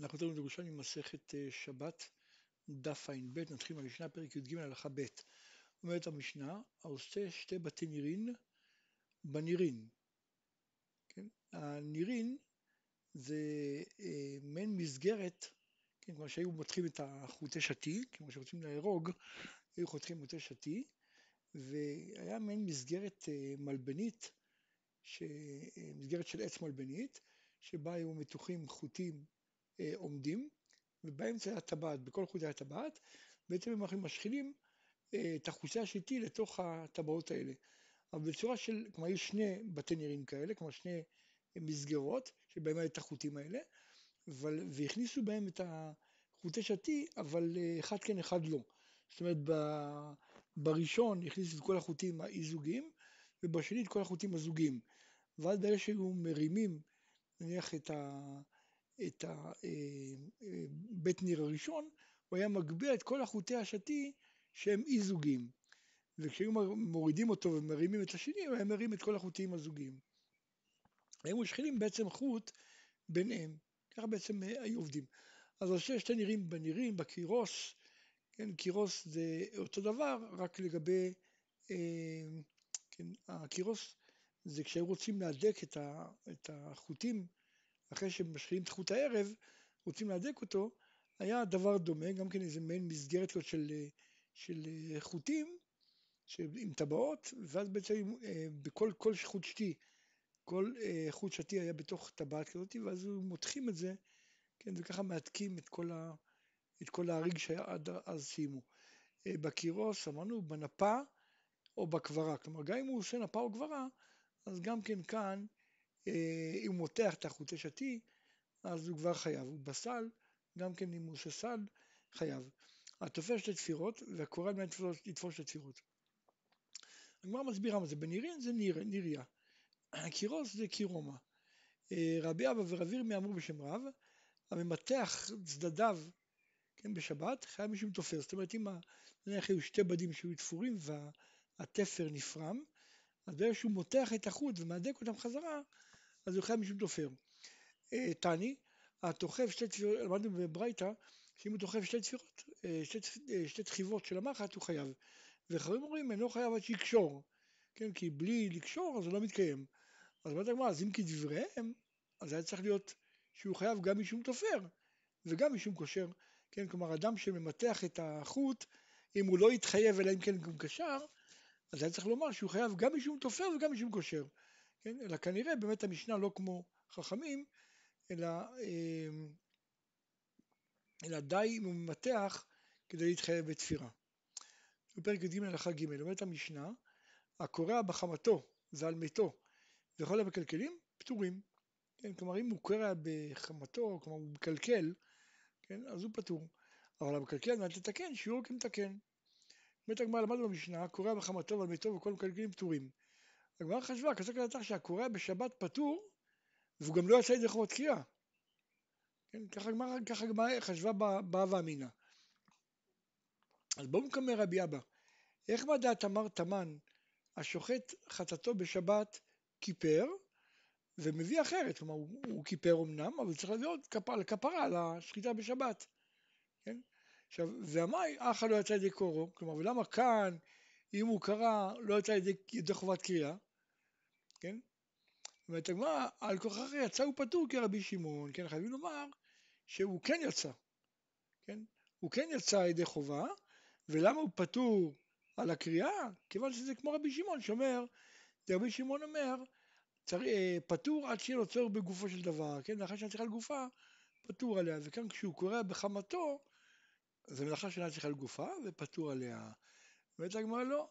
אנחנו תלמוד ירושלמי ממסכת אה, שבת, דף ע"ב, נתחיל מהמשנה, פרק י"ג, הלכה ב'. אומרת המשנה, העושה שתי בתי נירין בנירין. כן? הנירין זה אה, מעין מסגרת, כן, כמו שהיו מותחים את החוטי שתי, כמו שרוצים להרוג, היו חותכים חוטי שתי, והיה מעין מסגרת אה, מלבנית, ש... אה, מסגרת של עץ מלבנית, שבה היו מתוחים חוטים עומדים, ובאמצע היה טבעת, בכל חוט היה טבעת, בעצם אנחנו משחילים אה, את החוצה השיטי לתוך הטבעות האלה. אבל בצורה של, כלומר היו שני בתי נירים כאלה, כלומר שני מסגרות, שבהם היו את החוטים האלה, אבל, והכניסו בהם את החוטי שתי, אבל אה, אחד כן אחד לא. זאת אומרת, ב, בראשון הכניסו את כל החוטים האי-זוגיים, ובשני את כל החוטים הזוגיים. ואז ברגע שהיו מרימים, נניח את ה... את אה, אה, ניר הראשון, הוא היה מגביה את כל החוטי השתי שהם אי זוגיים. וכשהיו מורידים אותו ומרימים את השני, הוא היה מרים את כל החוטים הזוגיים. היו משחילים בעצם חוט ביניהם, ככה בעצם אה, היו עובדים. אז עושה שתי נירים בנירים, בקירוס, כן, קירוס זה אותו דבר, רק לגבי, אה, כן, הקירוס זה כשהיו רוצים להדק את, ה, את החוטים אחרי שמשחילים את חוט הערב, רוצים להדק אותו, היה דבר דומה, גם כן איזה מעין מסגרת כזאת של, של חוטים עם טבעות, ואז בעצם אה, בכל כל חוט שתי, כל אה, חוט שתי היה בתוך טבעת כזאת, ואז מותחים את זה, כן, וככה מהדקים את כל, ה, את כל ההריג שעד אז סיימו. אה, בקירוס, אמרנו, בנפה או בקברה, כלומר גם אם הוא עושה נפה או קברה, אז גם כן כאן אה, אם הוא מותח את החוטי שתי, אז הוא כבר חייב. הוא בסל, גם כן אם הוא עושה סל, חייב. התופס שתי תפירות והקורא על לתפוס שתי תפירות. הגמרא מסבירה מה זה, בנירין זה ניר, ניריה, קירוס זה קירומה. אה, רבי אבא ורב ירמי אמרו בשם רב, הממתח צדדיו, כן, בשבת, חייב מישהו תופר. זאת אומרת, אם נניח היו שתי בדים שהיו תפורים והתפר נפרם, אז ברגע שהוא מותח את החוט ומהדק אותם חזרה, אז הוא חייב משום תופר. אה, תני, התוכף שתי תפירות, למדנו בברייתא, שאם הוא תוכף שתי תפירות, אה, שתי, אה, שתי תחיבות של המחט הוא חייב. וחברים אומרים, אינו חייב עד שיקשור, כן, כי בלי לקשור אז הוא לא מתקיים. אז אומרת הגמרא, אז אם כדבריהם, אז היה צריך להיות שהוא חייב גם משום תופר וגם משום קושר, כן, כלומר אדם שממתח את החוט, אם הוא לא יתחייב אלא אם כן גם קשר, אז היה צריך לומר שהוא חייב גם משום תופר וגם משום קושר. כן? אלא כנראה באמת המשנה לא כמו חכמים, אלא, אמ, אלא די אם הוא ממתח כדי להתחייב בתפירה. בפרק י"ג הלכה ג' אומרת המשנה, הקורע בחמתו ועל מתו וכל המקלקלים פטורים. כן? כלומר אם הוא קורע בחמתו, כלומר הוא מקלקל, כן? אז הוא פטור. אבל המקלקל על מנת לתקן, שיעור כמתקן. באמת הגמרא למדנו במשנה, קורע בחמתו ועל מתו וכל המקלקלים פטורים. הגמרא חשבה, כזה כזה כך שהקורא בשבת פטור, והוא גם לא יצא ידי חובות קריאה. כן, ככה הגמרא, חשבה בהווה אמינא. אז בואו נקמא רבי אבא, איך מדעת אמר תמן, השוחט חטאתו בשבת כיפר, ומביא אחרת, כלומר הוא, הוא כיפר אמנם, אבל צריך להביא עוד כפרה, לכפרה על השחיטה בשבת. כן? עכשיו, ואמי, אחא לא יצא ידי קורו, כלומר, ולמה כאן, אם הוא קרא, לא יצא ידי, ידי חובת קריאה? כן? אומרת הגמרא, על כוכך יצא הוא פטור כרבי שמעון, כן? חייבים לומר שהוא כן יצא, כן? הוא כן יצא על ידי חובה, ולמה הוא פטור על הקריאה? כיוון שזה כמו רבי שמעון שאומר, רבי שמעון אומר, צריך, אה, פטור עד שיהיה לו צורך בגופו של דבר, כן? לאחר שאני צריך על גופה, פטור עליה, וכאן כשהוא קורא בחמתו, זה מלאכה שאינה צריכה על גופה ופטור עליה. אומרת הגמרא לא,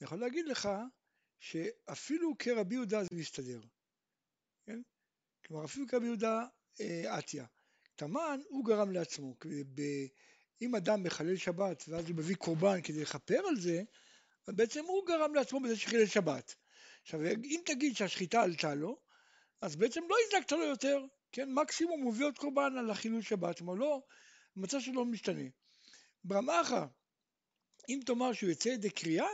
אני יכול להגיד לך שאפילו כרבי יהודה זה מסתדר, כן? כלומר אפילו כרבי יהודה אה, אתיה. תמן הוא גרם לעצמו, אם אדם מחלל שבת ואז הוא מביא קורבן כדי לכפר על זה, אז בעצם הוא גרם לעצמו בזה שחילל שבת. עכשיו אם תגיד שהשחיטה עלתה לו, אז בעצם לא הזדקת לו יותר, כן? מקסימום הוא מביא עוד קורבן על החילול שבת, כלומר לא, המצב שלו משתנה. ברמחה, אם תאמר שהוא יצא ידי קריאה?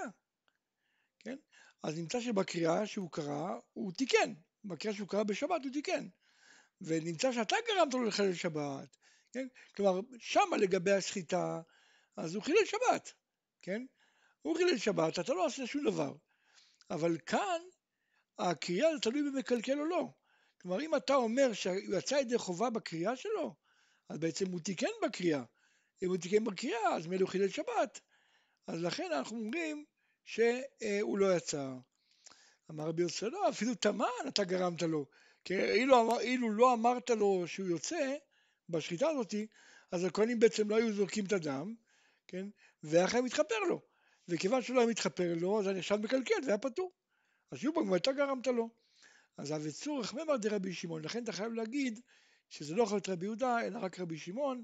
אז נמצא שבקריאה שהוא קרא, הוא תיקן. בקריאה שהוא קרא בשבת הוא תיקן. ונמצא שאתה גרמת לו לחלל שבת, כן? כלומר, שמה לגבי השחיטה, אז הוא חילל שבת, כן? הוא חילל שבת, אתה לא עושה שום דבר. אבל כאן, הקריאה זה תלוי במקלקל או לא. כלומר, אם אתה אומר שהוא יצא ידי חובה בקריאה שלו, אז בעצם הוא תיקן בקריאה. אם הוא תיקן בקריאה, אז מילא הוא חילל שבת. אז לכן אנחנו אומרים שהוא לא יצא. אמר רבי יוסף, לא, אפילו תמן אתה גרמת לו. כי אילו, אילו לא אמרת לו שהוא יוצא בשחיטה הזאת, אז הכהנים בעצם לא היו זורקים את הדם, כן? חייב להתחפר לו. וכיוון שלא היה מתחפר לו, אז אני עכשיו מקלקל והיה פטור. אז פעם, אתה גרמת לו. אז אבי צורך ממר דרבי שמעון, לכן אתה חייב להגיד שזה לא יכול להיות רבי יהודה, אלא רק רבי שמעון,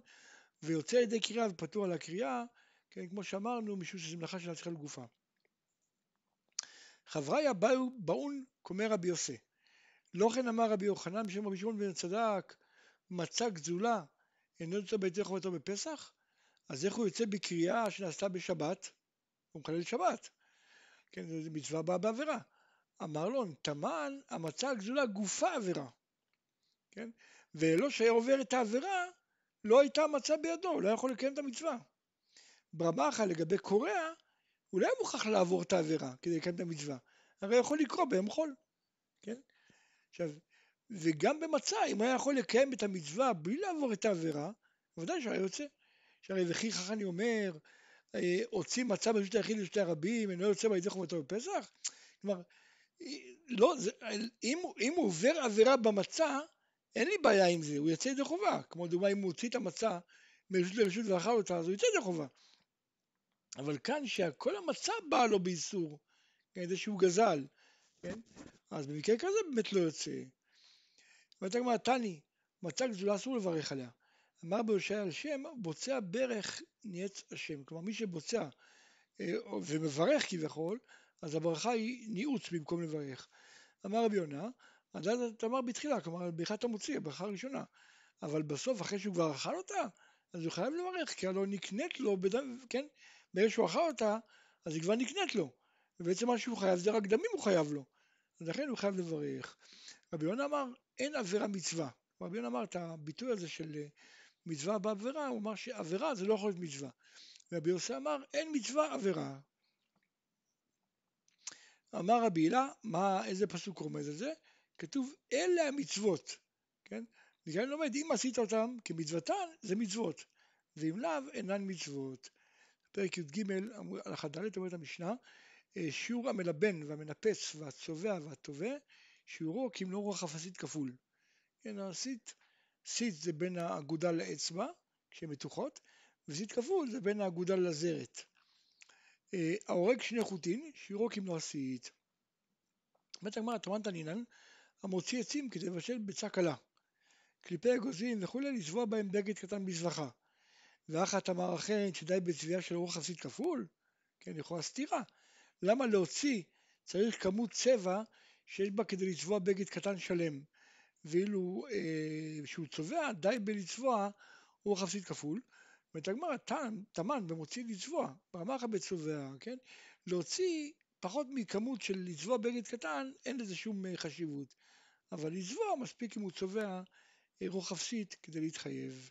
ויוצא ידי קריאה ופטור על הקריאה, כן, כמו שאמרנו, משום שזו מלאכה של הצליחה לגופה. חבריה באו באון קומי רבי יוסי. לא כן אמר רבי יוחנן בשם רבי שמעון בן צדק, מצא גזולה, אינו יוצא ביתי חובתו בפסח? אז איך הוא יוצא בקריאה שנעשתה בשבת? הוא מחלל שבת. כן, זו מצווה באה בעבירה. אמר לו, תמן, המצא הגזולה גופה עבירה. כן? ולא שהיה עובר את העבירה, לא הייתה המצה בידו, לא יכול לקיים את המצווה. ברמחה לגבי קורע, הוא לא היה מוכרח לעבור את העבירה כדי לקיים את המצווה, הרי יכול לקרוא ביום חול, כן? עכשיו, וגם במצה, אם היה יכול לקיים את המצווה בלי לעבור את העבירה, בוודאי שהיה יוצא. שהרי וכי חכני אומר, אה, הוציא מצה ברשות היחיד לשתי הרבים, אינו יוצא בידי חומתו בפסח? כלומר, לא, זה, אם, אם הוא עובר עבירה במצה, אין לי בעיה עם זה, הוא יוצא ידי חובה. כמו דוגמה, אם הוא הוציא את המצה מרשות לרשות ואכל אותה, אז הוא יוצא ידי חובה. אבל כאן שכל המצה באה לו באיסור, כן, זה שהוא גזל, כן? אז במקרה כזה באמת לא יוצא. ואתה אומר, תני, מצה גזולה אסור לברך עליה. אמר בהושע על שם, בוצע ברך ניאץ השם. כלומר, מי שבוצע אה, ומברך כביכול, אז הברכה היא ניאוץ במקום לברך. אמר רבי יונה, אתה אמר בתחילה, כלומר ברכת המוציא, הברכה הראשונה. אבל בסוף, אחרי שהוא כבר אכל אותה, אז הוא חייב לברך, כי הלוא נקנית לו, בדם, כן? ברגע שהוא אכל אותה, אז היא כבר נקנית לו. ובעצם מה שהוא חייב זה רק דמים הוא חייב לו. אז לכן הוא חייב לברך. רבי יונה אמר, אין עבירה מצווה. רבי יונה אמר את הביטוי הזה של אה, מצווה בעבירה, הוא אמר שעבירה זה לא יכול להיות מצווה. רבי יוסי אמר, אין מצווה עבירה. אמר רבי הילה, מה, איזה פסוק רומז על זה? כתוב, אלה המצוות, כן? מכאן לומד, אם עשית אותם כמצוותן, זה מצוות, ואם לאו, אינן מצוות. פרק י"ג, הלכה ד' אומרת המשנה, אה, שיעור המלבן והמנפץ והצובע והטובע, שיעורו כמלוא רוח אפסית כפול. כן, הסיט, סיט זה בין האגודל לאצבע, כשהן מתוחות, וסיט כפול זה בין האגודל לזרת. אה, ההורג שני חוטין, שיעורו כמלוא הסיט. אומרת הגמרא, תורן תנינן, המוציא עצים כדי לבשל ביצה קלה. קליפי אגוזים וכולי, לצבוע בהם בגד קטן בזבחה. ואחת אמר אחרת שדי בצביעה של רוח חסיד כפול? כן, יכולה סתירה. למה להוציא צריך כמות צבע שיש בה כדי לצבוע בגד קטן שלם, ואילו אה, שהוא צובע די בלצבוע רוח חסיד כפול. אומרת הגמרא, תמן במוציא לצבוע, ברמה אחת בצובע, כן? להוציא פחות מכמות של לצבוע בגד קטן, אין לזה שום אה, חשיבות. אבל לצבוע מספיק אם הוא צובע אה, רוחב סיט כדי להתחייב.